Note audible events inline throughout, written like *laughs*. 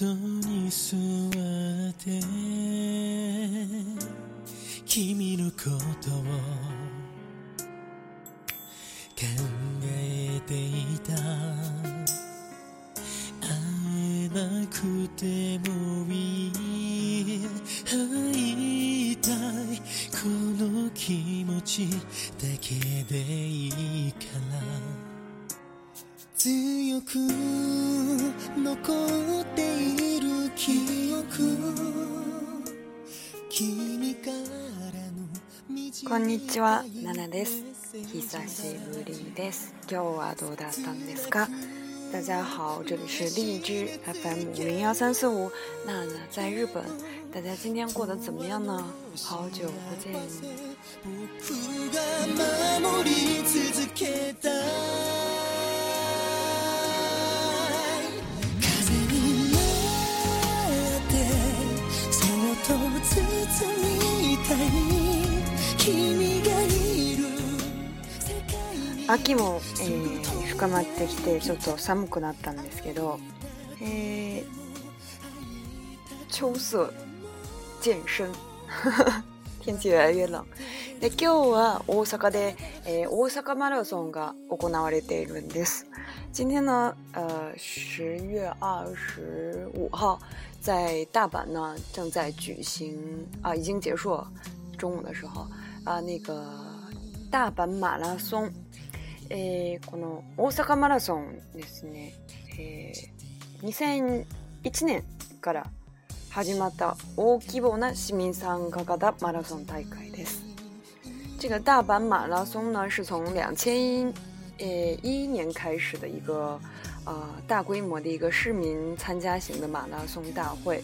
トに座って君のことをこんにちは、ナナです。久しぶりです。今日はどうだったんですか？大家好，这里是荔枝 FM 五零幺三四五，娜娜在日本。大家今天过得怎么样呢？好久不见。僕が守り続けた風になってそっと包みたい秋も、えー深まってきてちょっと寒くなったんですけど、えー、秋色渐深天気越来越冷で今日は大阪で、えー大阪マラソンが行われているんです。今天呢呃十月二十五号在大阪呢正在举行啊已经结束了中午的時候。啊那个大阪马拉松えーこの大阪マラソンですね、えー2001年から始まった大規模な市民参加型马拉松大会です。这个大阪马拉松呢，是从两千呃一年开始的一个呃大规模的一个市民参加型的马拉松大会。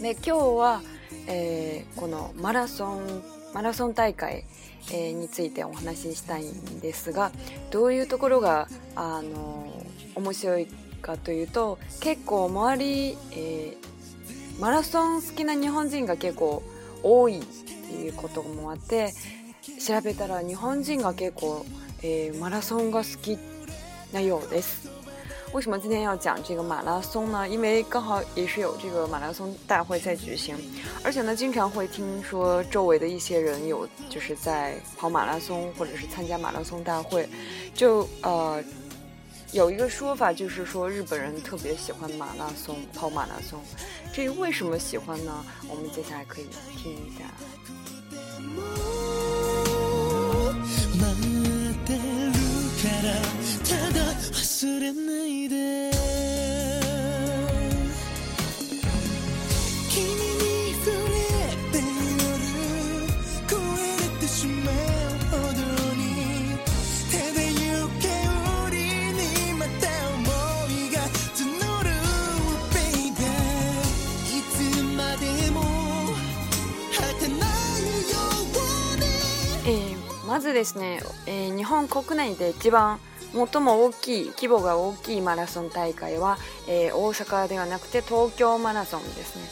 で今日は、えーこのマラソンマラソン大会、えーについてお話ししたいんですがどういうところがあの面白いかというと結構周り、えーマラソン好きな日本人が結構多いっていうこともあって調べたら日本人が結構、えーマラソンが好きなようです。为什么今天要讲这个马拉松呢？因为刚好也是有这个马拉松大会在举行，而且呢，经常会听说周围的一些人有就是在跑马拉松或者是参加马拉松大会，就呃有一个说法就是说日本人特别喜欢马拉松跑马拉松，至于为什么喜欢呢？我们接下来可以听一下。忘れないで。君に触れて夜超えれてしまうほどに手で行け売りにまた想いが募る Baby いつまでも果てないようにえーまずですね、えー日本国内で一番最も大きい規模が大きいマラソン大会は、えー大阪ではなくて東京マラソンですね。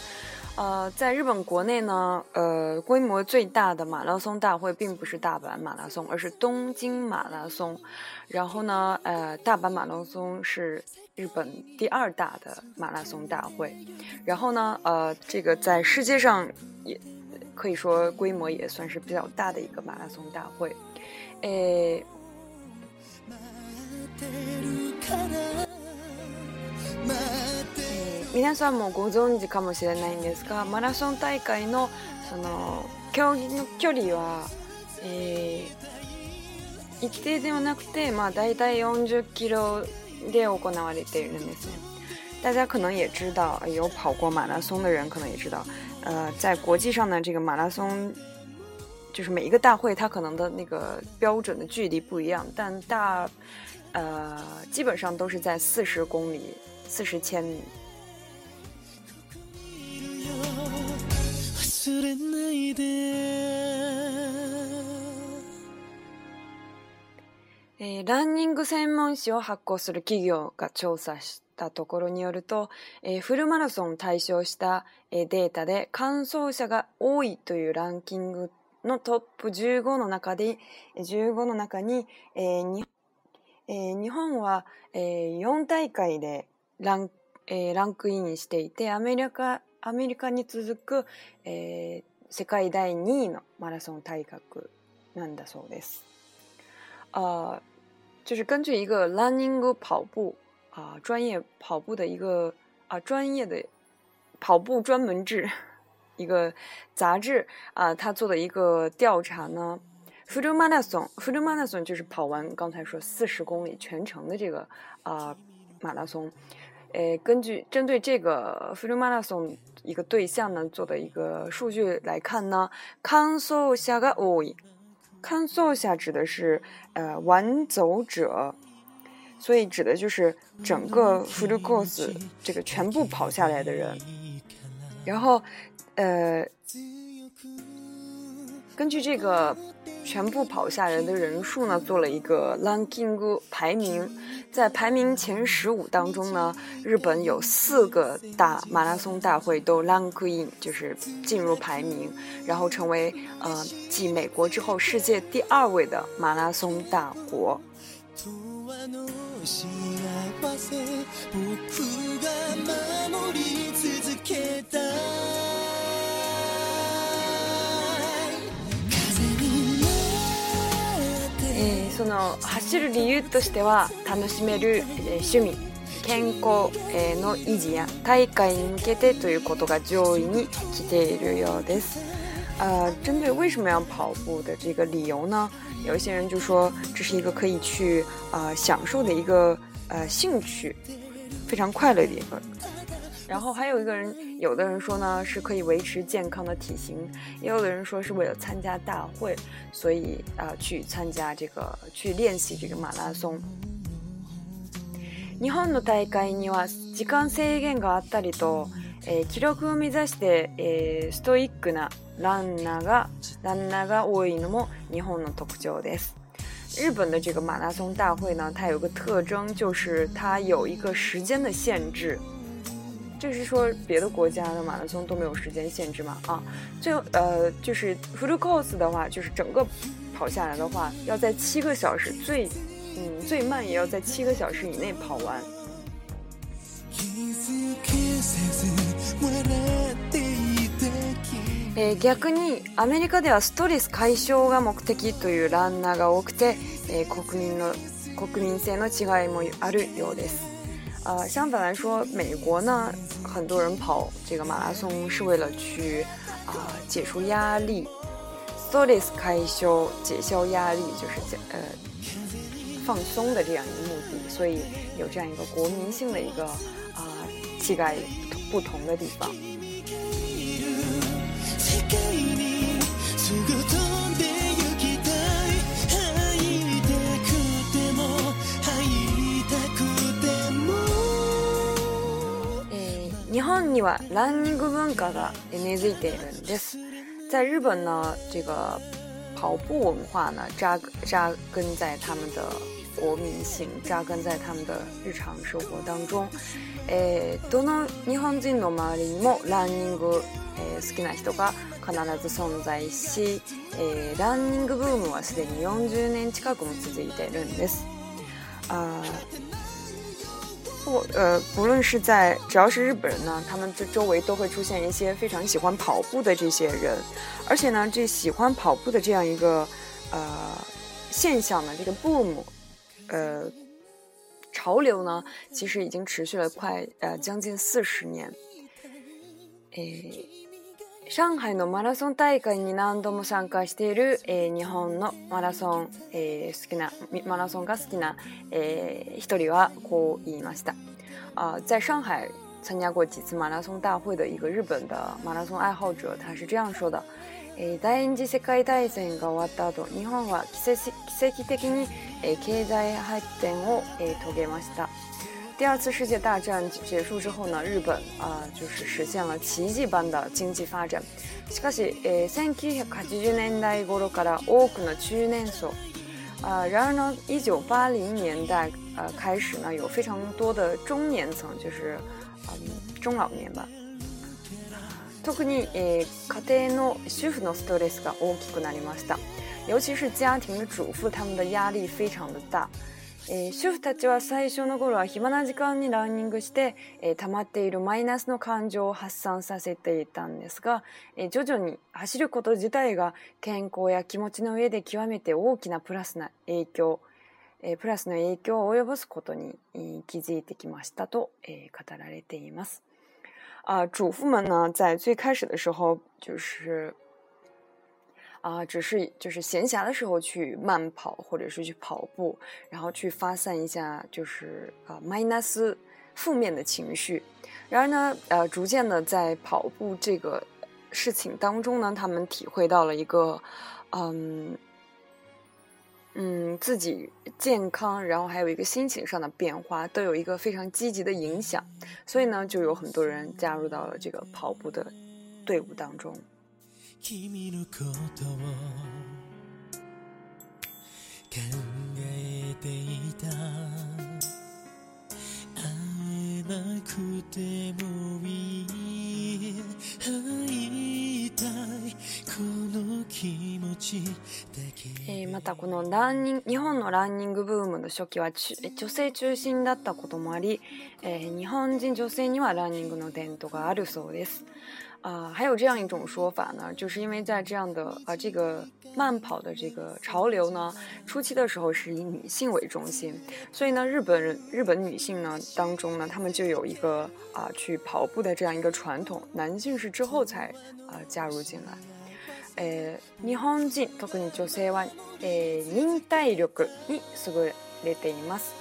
呃，在日本国内呢，呃，规模最大的马拉松大会并不是大阪马拉松，而是东京马拉松。然后呢，呃，大阪马拉松是日本第二大的马拉松大会。然后呢，呃，这个在世界上也可以说规模也算是比较大的一个马拉松大会。诶， 皆さんもご存知かもしれないんですがマラソン大会のその競技の距離は、えー一定ではなくて、まあ、大体40キロで行われているんですね。大家可能也知道，有跑过马拉松的人可能也知道，呃，在国际上呢，这个马拉松就是每一个大会它可能的那个标准的距离不一样，但大呃基本上都是在四十公里、四十千米。えランニング専門誌を発行する企業が調査したところによると、えーフルマラソンを対象した、えーデータで完走者が多いというランキングのトップ15の中で15の中に、えーにえー日本は、えー4大会でランえー、ランクインしていて、アメリカ、アメリカに続く、えー、世界第2位の马拉松体格なんだそうです。啊、呃，就是根据一个 running 跑步啊、呃，专业跑步的一个啊、呃、专业的跑步专门制 *laughs* 一个杂志啊、呃，他做的一个调查呢。フルマラソン，フルマラソン就是跑完刚才说四十公里全程的这个啊、呃、马拉松。诶，根据针对这个 full marathon 一个对象呢做的一个数据来看呢，完走者が多い。完走者指的是呃完走者，所以指的就是整个 full course 这个全部跑下来的人。然后呃， 根据这个。全部跑下来的人数呢，做了一个 ranking 排名，在排名前十五当中呢，日本有四个大马拉松大会都 rank in，就是进入排名，然后成为呃继美国之后世界第二位的马拉松大国。その走る理由としては楽しめる、え趣味健康、えの維持や大会に向けてということが上位に来ているようです。呃，针对为什么要跑步的这个理由呢？有一些人就说这是一个可以去呃享受的一个呃兴趣，非常快乐的一个。然后还有一个人，有的人说呢是可以维持健康的体型，也有的人说是为了参加大会，所以啊去参加这个去练习这个马拉松。日本の大会には時間制限があったりと、えー、記録を目指して、えー、ストイックなランナーがランナーが多いのも日本の特徴です。日本的这个马拉松大会呢，它有个特征，就是它有一个时间的限制。 这是说别的国家的马拉松都没有时间限制吗？啊，最后呃就是 full course 的话，就是整个跑下来的话，要在七个小时最嗯最慢也要在七个小时以内跑完。えー逆にアメリカではストレス解消が目的というランナーが多くて、えー国民の国民性の違いもあるようです。呃，相反来说，美国呢，很多人跑这个马拉松是为了去啊解除压力，stress 开销，解消压力就是解呃放松的这样一个目的，所以有这样一个国民性的一个啊气概不同的地方。にはランニング文化が根付いているんです。在日本呢，这个跑步文化呢扎扎根在他们的国民性，扎根在他们的日常生活当中。えー、どの日本人の周りにもランニング、えー、好きな人が必ず存在し、えー、ランニングブームはすでに40年近くも続いているんです。あ不呃，不论是在只要是日本人呢，他们这周围都会出现一些非常喜欢跑步的这些人，而且呢，这喜欢跑步的这样一个呃现象呢，这个 boom，呃潮流呢，其实已经持续了快呃将近四十年，诶。上海のマラソン大会に何度も参加している、えー、日本のマラソン、えー、好きなマラソンが好きな、えー、一人はこう言いました。啊，在上海参加过几次马拉松大会的一个日本的马拉松爱好者，他是这样说的：，えー、第二次世界大戦が終わった後、日本は奇跡奇跡的に、えー、経済発展を、えー、遂げました。第二次世界大战结束之后呢，日本啊就是实现了奇迹般的经济发展。しかし、えー、1980年代頃から多くの中年層啊，然而呢，一九八零年代呃开始呢，有非常多的中年层，就是嗯中老年吧。特に、えー、家庭の主婦のストレスが大きくなりました。尤其是家庭的主妇，他们的压力非常的大。 えー、主婦たちは最初の頃は暇な時間にランニングして、えー、溜まっているマイナスの感情を発散させていたんですが、えー、徐々に走ること自体が健康や気持ちの上で極めて大きなプラスな影響、えー、プラスの影響を及ぼすことに、えー、気づいてきましたと、えー、語られています。啊，主妇们呢，在最开始的时候就是啊，只是就是闲暇的时候去慢跑，或者是去跑步，然后去发散一下，就是啊，minus 负面的情绪。然而呢，呃，逐渐的在跑步这个事情当中呢，他们体会到了一个，嗯嗯，自己健康，然后还有一个心情上的变化，都有一个非常积极的影响。所以呢，就有很多人加入到了这个跑步的队伍当中。君のことを考えていた。会えなくてもいい会いた。いこの気持ちだけ、えー、またこのランニング日本のランニングブームの初期は女性中心だったこともあり、えー、日本人女性にはランニングの伝統があるそうです。啊，还有这样一种说法呢，就是因为在这样的啊这个慢跑的这个潮流呢，初期的时候是以女性为中心，所以呢，日本人日本女性呢当中呢，她们就有一个啊去跑步的这样一个传统，男性是之后才啊加入进来。え、日本人特に女性はえ忍耐力に優れています。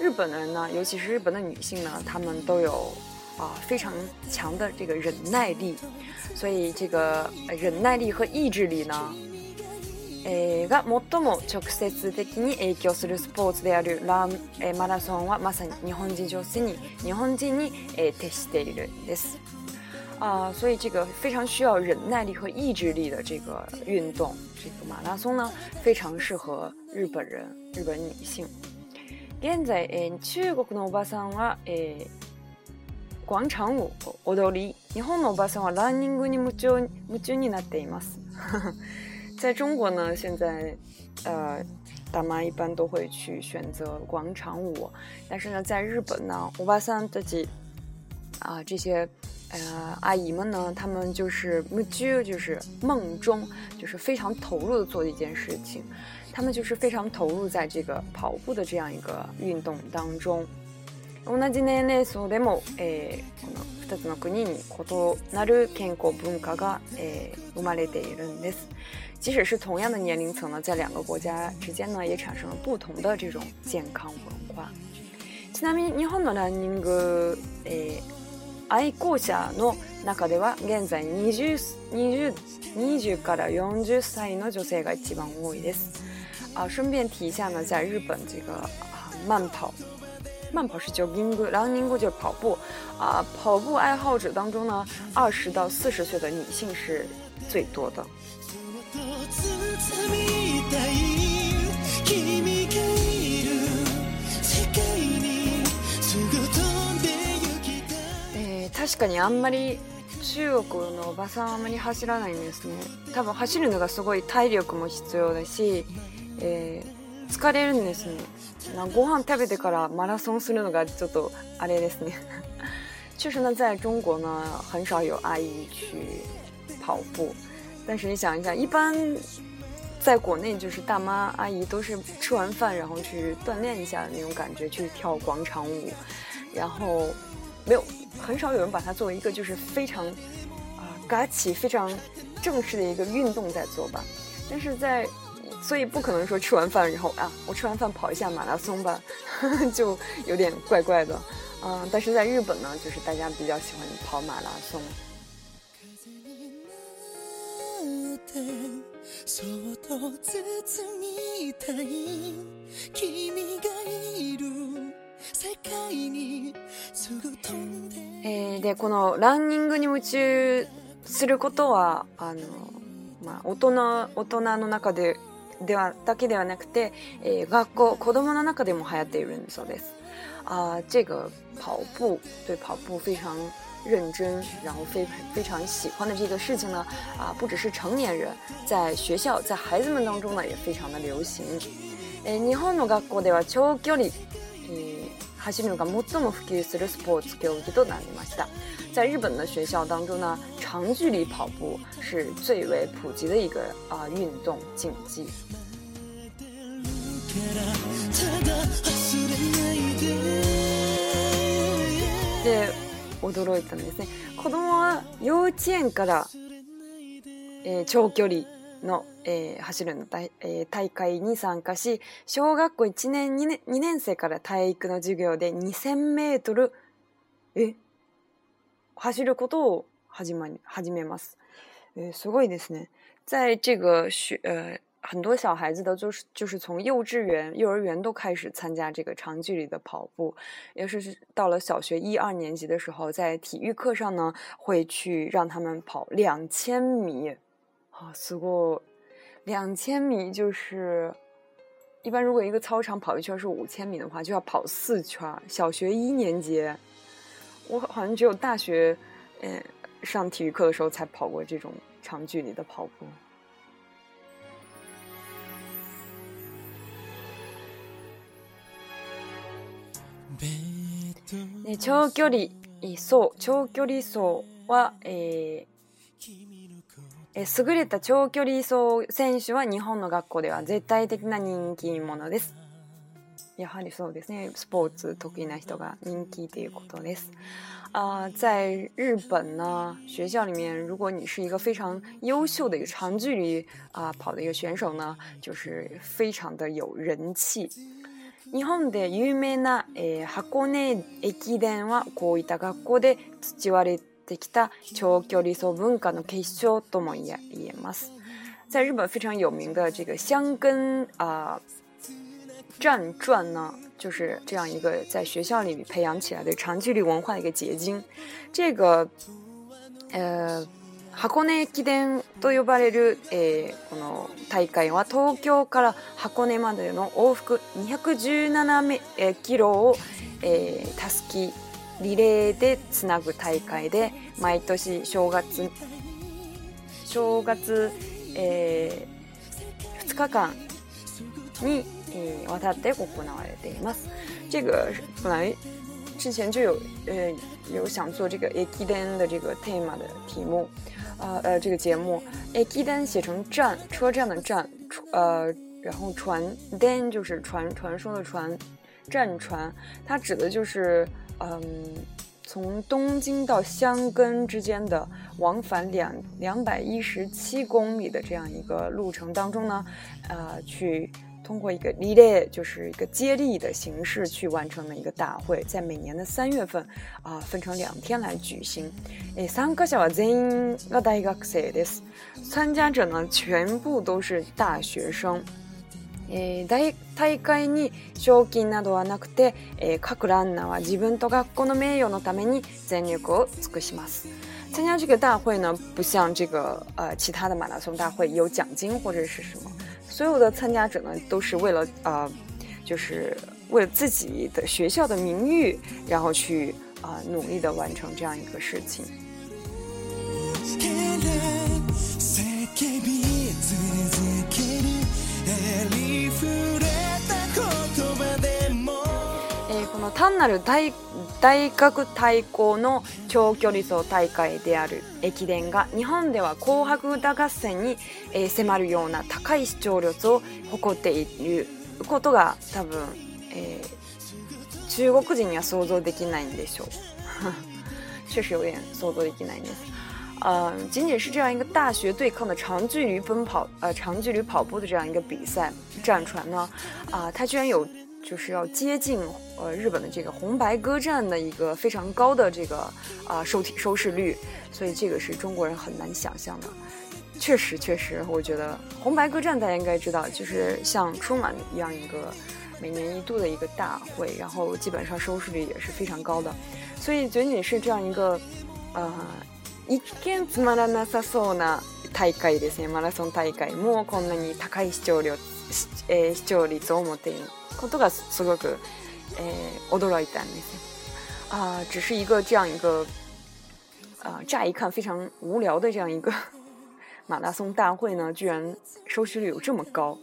日本人呢，尤其是日本的女性呢，她们都有。 啊，非常强的这个忍耐力，所以这个忍耐力和意志力呢，えが最も直接的に影響するスポーツであるラン、えマラソンはまさに日本人女性に日本人に、え徹しているんです。啊，所以这个非常需要忍耐力和意志力的这个运动，这个马拉松呢，非常适合日本人、日本女性。現在、え中国のおばさんは、え 广场舞踊り日本のおばさんはランニングに夢中夢中になっています*laughs* 在中国呢，现在呃大妈一般都会去选择广场舞，但是呢，在日本呢，欧巴桑自己啊这些呃阿姨们呢，她们就是夢中，就是梦中，就是非常投入的做一件事情，她们就是非常投入在这个跑步的这样一个运动当中。 同じ年齢層でも、えー、この2つの国に異なる健康文化が、えー、生まれているんです。即使是同样的年龄层呢，在两个国家之间呢，也产生了不同的这种健康文化。ちなみに日本のランニング、えー、愛好者の中では現在 20, 20, 20から40歳の女性が一番多いです。啊，顺便提一下呢，在日本这个慢跑。慢跑是 jogging，running 就是跑步，啊，跑步爱好者当中呢，二十到四十岁的女性是最多的。え確かにあんまり中国のおばさんはあんまり走らないんですね。多分走るのがすごい体力も必要だし、えー、疲れるんですね。那ご饭食べてから马拉松するのがちょっとあれですね。*laughs* 确实呢，在中国呢，很少有阿姨去跑步。但是你想一下，一般在国内就是大妈阿姨都是吃完饭然后去锻炼一下的那种感觉，去跳广场舞，然后没有很少有人把它作为一个就是非常啊嘎起非常正式的一个运动在做吧。但是在 所以不可能说吃完饭然后啊，我吃完饭跑一下马拉松吧，*laughs* 就有点怪怪的。嗯，但是在日本呢，就是大家比较喜欢跑马拉松。えでこのランニングに夢中することはあのまあ大人大人の中で ではだけではなくて、えー、学校子供の中でも流行っているんそうです。啊，这个跑步对跑步非常认真，然后非非常喜欢的这个事情呢，啊，不只是成年人，在学校在孩子们当中呢也非常的流行。 えー、日本の学校では長距離、えー、 走るのが最も普及するスポーツ競技となりました。在日本的学校当中呢，长距离跑步是最为普及的一个啊、呃、运动竞技。で驚いたんですね子供は幼稚園から、えー、長距離の、えー、走るの大,、えー、大会に参加し小学校1年 2, 年2年生から体育の授業で2000メートルえ走ることを始ま始めます。えー、すごいですね。在这个学呃很多小孩子的就是就是从幼稚园、幼儿园都开始参加这个长距离的跑步，也是到了小学一二年级的时候，在体育课上呢，会去让他们跑两千米。啊，不过两千米就是一般，如果一个操场跑一圈是五千米的话，就要跑四圈。小学一年级，我好像只有大学，嗯，上体育课的时候才跑过这种长距离的跑步。ね、長距離走長距離走は、えー、 え優れた長距離走選手は日本の学校では絶対的な人気者です。やはりそうですね。スポーツ得意な人が人気ということです。啊、呃，在日本呢，学校里面，如果你是一个非常优秀的一个长距离啊、呃、跑的一个选手呢，就是非常的有人气。日本で有名な、えー、箱根駅伝はこういった学校で培われてってきた長距離走文化の結晶とも言えます。在日本非常有名的这个箱根啊、呃、战传呢，就是这样一个在学校里培养起来的长距离文化的一个结晶。这个呃。箱根駅伝と呼ばれる、えー、この大会は東京から箱根までの往復217、えー、キロを、えー、たすきリレーでつなぐ大会で毎年正月正月、えー、2日間に、えー、わたって行われています。这个本来之前就有呃有想做这个駅伝的这个 tema 的题目。呃呃，这个节目，哎，一单写成站，车站的站，呃，然后船单就是传传说的传，战船，它指的就是，嗯，从东京到箱根之间的往返两两百一十七公里的这样一个路程当中呢，呃，去。通过一个 relay，就是一个接力的形式去完成的一个大会，在每年的三月份啊，分成两天来举行。诶，参加者は全員が大学生です。参加者呢，全部都是大学生。 え大大会に賞金などはなくて、えー各ランナーは自分と学校の名誉のために全力を尽くします。参加这个大会呢，不像这个呃其他的马拉松大会有奖金或者是什么。所有的参加者呢，都是为了、呃，就是为了自己的学校的名誉，然后去啊、呃、努力的完成这样一个事情。この単なる大大学対抗の長距離走大会である駅伝が日本では「紅白歌合戦」に、え、迫るような高い視聴率を誇っていることが多分、えー、中国人には想像できないんでしょう。确实有点想像できないんです。呃，仅仅是这样一个大学对抗的长距离奔跑，呃，长距离跑步的这样一个比赛战船呢，啊、它居然有就是要接近呃日本的这个红白歌战的一个非常高的这个啊收听收视率，所以这个是中国人很难想象的。确实，确实，我觉得红白歌战大家应该知道，就是像春晚一样一个每年一度的一个大会，然后基本上收视率也是非常高的。所以仅仅是这样一个呃一見つまらなさそうな大会ですね、マラソン大会もこんなに高い視聴率、えー視聴率を持っている。ことがすごく、えー、驚いたんです啊，只是一个这样一个啊，乍一看非常无聊的这样一个 *laughs* 马拉松大会呢，居然收视率有这么高。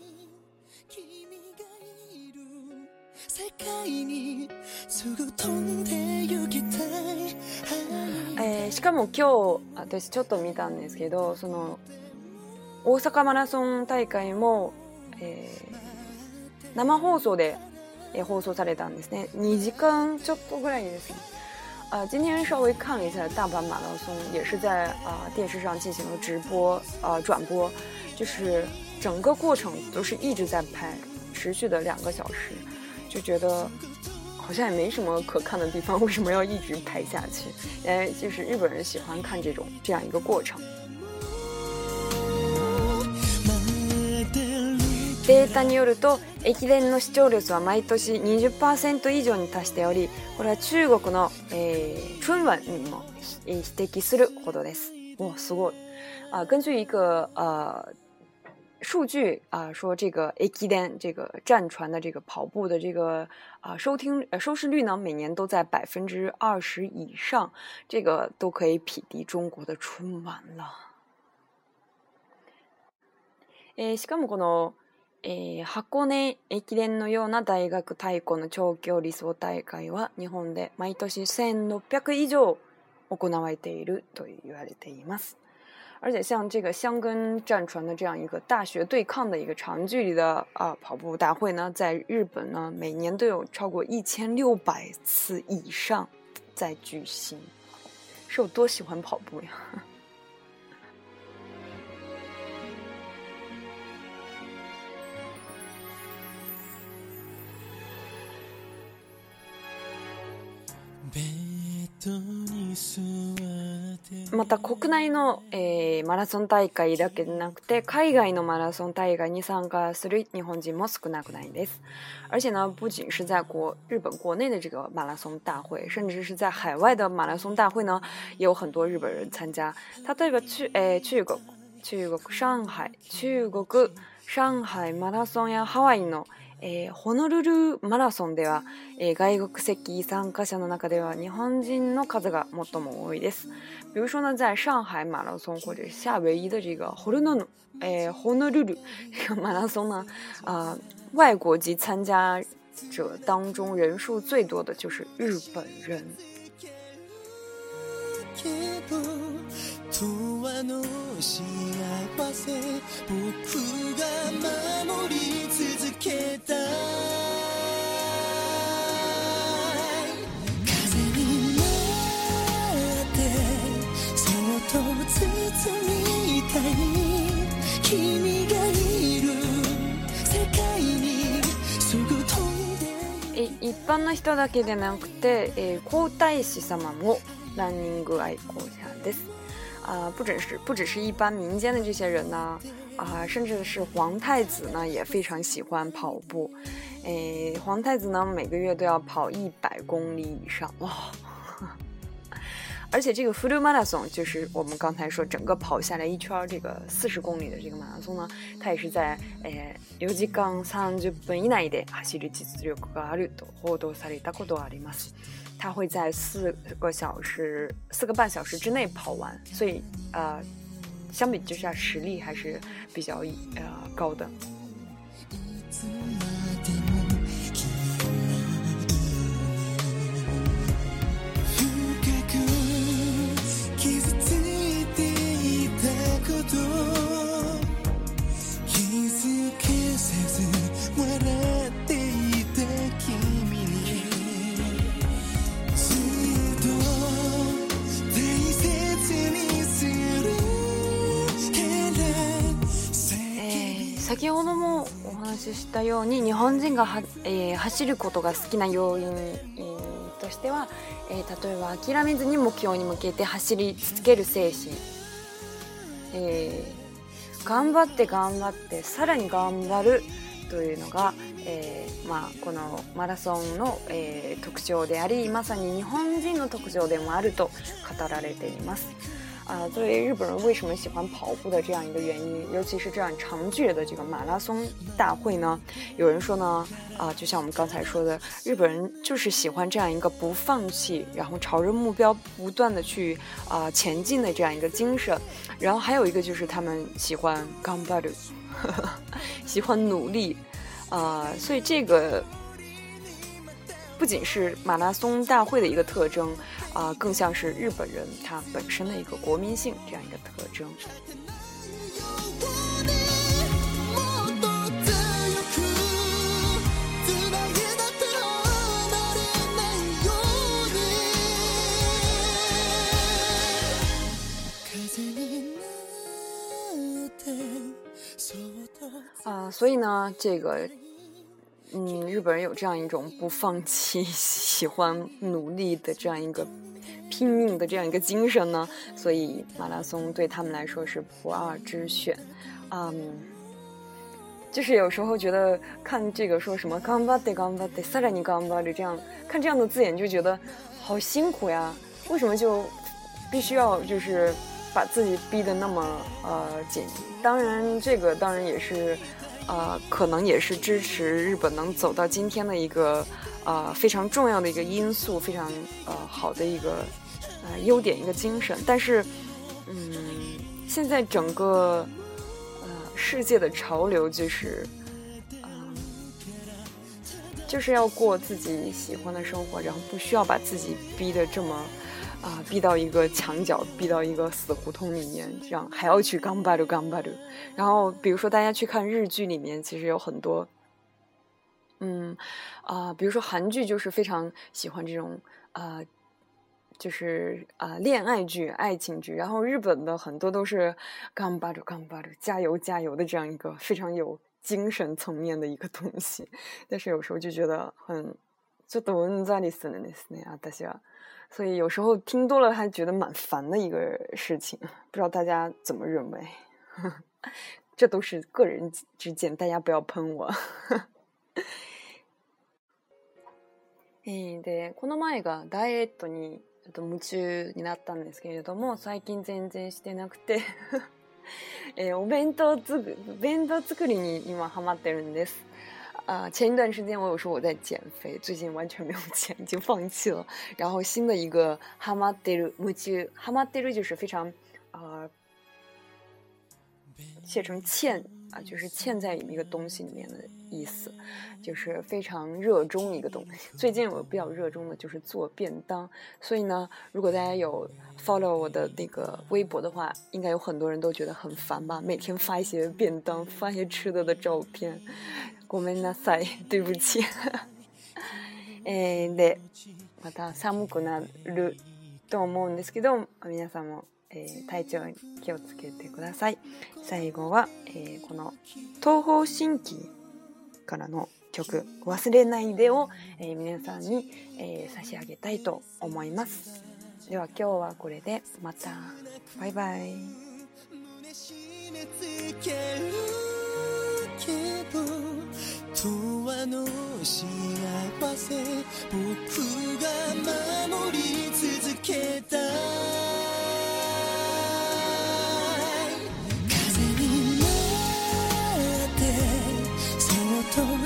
えー、しかも今日私ちょっと見たんですけどその大阪マラソン大会も、えー、生放送で、えー、放送されたんですね2時間ちょっとぐらいですね啊，今天稍微看了一下大阪马拉松，也是在啊、呃、电视上进行了直播啊、呃、转播，就是整个过程都是一直在拍，持续的两个小时， 就觉得好像也没什么可看的地方，为什么要一直拍下去？*laughs* 哎，就是日本人喜欢看这种这样一个过程。データによると駅伝の視聴率は毎年20%以上に達しておりこれは中国の、えー、春晚にも匹敵するほどです。哇，すごい！啊，根据一个呃数据啊说，这个駅伝这个战船的这个跑步的这个啊收听呃收视率呢，每年都在百分之二十以上，这个都可以匹敌中国的春晚了。えー、しかもこのえー、箱根駅伝のような大学対抗の長距離走大会は日本で毎年1600以上行われていると言われています。 而且像这个箱根战船的这样一个大学对抗的一个长距离的啊跑步大会呢，在日本呢每年都有超过一千六百次以上在举行，*laughs* 是有多喜欢跑步呀？また国内の、えー、マラソン大会だけでなくて海外のマラソン大会に参加する日本人も少なくないです。而且呢，不仅是在国日本国内的这个马拉松大会，甚至是在海外的马拉松大会呢，也有很多日本人参加。例えば中、えー、中国、中国上海、中国上海マラソンやハワイのえー、ホノルルマラソンでは、えー、外国籍参加者の中では日本人の数が最も多いです。比如说呢，在上海马拉松或者夏威夷的这个 Honolulu，诶，Honolulu 这个马拉松呢，啊、呃，外国籍参加者当中人数最多的就是日本人。けど永遠の幸せ僕が守り続けた風になってそっと包みたい。君がいる世界にすぐ飛んで一般の人だけでなくて、えー、皇太子様もランニング愛好者です。啊，不只是不只是一般民间的这些人呢，啊，甚至是皇太子呢也非常喜欢跑步。诶，皇太子呢每个月都要跑一百公里以上哇！*laughs* 而且这个 full marathon 就是我们刚才说整个跑下来一圈这个四十公里的这个马拉松呢，它也是在诶4時間30分以内で走る実力があると報道されたことはあります。 他会在四个小时、四个半小时之内跑完，所以呃，相比之下实力还是比较呃高的。先ほどもお話ししたように日本人がは、えー、走ることが好きな要因、えー、としては、えー、例えば諦めずに目標に向けて走り続ける精神、えー、頑張って頑張ってさらに頑張るというのが、えーまあ、このマラソンの、えー、特徴でありまさに日本人の特徴でもあると語られています。啊，作为日本人为什么喜欢跑步的这样一个原因，尤其是这样长距离的这个马拉松大会呢？有人说呢，啊，就像我们刚才说的，日本人就是喜欢这样一个不放弃，然后朝着目标不断的去啊前进的这样一个精神。然后还有一个就是他们喜欢 gambaru，*laughs* 喜欢努力，啊，所以这个不仅是马拉松大会的一个特征啊，更像是日本人他本身的一个国民性这样一个特征。啊，所以呢，这个，嗯，日本人有这样一种不放弃、喜欢努力的这样一个拼命的这样一个精神呢，所以马拉松对他们来说是不二之选。嗯，就是有时候觉得看这个说什么“干巴得干巴得”，萨拉尼干巴的这样看这样的字眼，就觉得好辛苦呀。为什么就必须要就是？把自己逼得那么呃紧，当然这个当然也是，呃，可能也是支持日本能走到今天的一个呃非常重要的一个因素，非常呃好的一个呃优点一个精神。但是，嗯，现在整个呃世界的潮流就是，就是要过自己喜欢的生活，然后不需要把自己逼得这么。啊，逼到一个墙角，逼到一个死胡同里面，这样还要去刚巴鲁刚巴鲁。然后，比如说大家去看日剧里面，其实有很多，嗯，啊，比如说韩剧就是非常喜欢这种啊，就是啊恋爱剧、爱情剧。然后日本的很多都是刚巴鲁刚巴鲁，加油加油的这样一个非常有精神层面的一个东西。但是有时候就觉得很，ちょっとうんざりするんですね、私は。 所以有时候听多了还觉得蛮烦的一个事情，不知道大家怎么认为？*laughs* 这都是个人之见，大家不要喷我。*laughs* えでこの前がダイエットにちょっと夢中になったんですけれども最近全然してなくて *laughs* えお弁当つく弁当作りに今ハマってるんです。啊，前一段时间我有说我在减肥，最近完全没有减，*laughs* 已经放弃了。然后新的一个哈马德鲁木吉哈马德鲁就是非常啊，写成欠啊，就是欠在一个东西里面的意思，就是非常热衷一个东西。最近我比较热衷的就是做便当，所以呢，如果大家有 follow 我的那个微博的话，应该有很多人都觉得很烦吧，每天发一些便当，发一些吃的的照片。ごめんなさい。对不起。えー、で、また寒くなると思うんですけど、皆さんも、えー、体調に気をつけてください。最後は、えー、この東方神起 からの曲「忘れないでを」えー、皆さんに、えー、差し上げたいと思います。では今日はこれでまたバイバイ。永遠の幸せ僕が守り続けた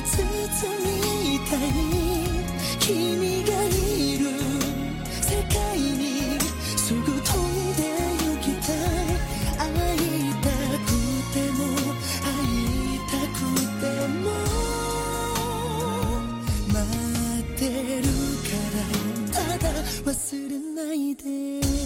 包みたい君がいる世界にすぐ飛んで行きたい。会いたくても会いたくても。待ってるから。ただ忘れないで。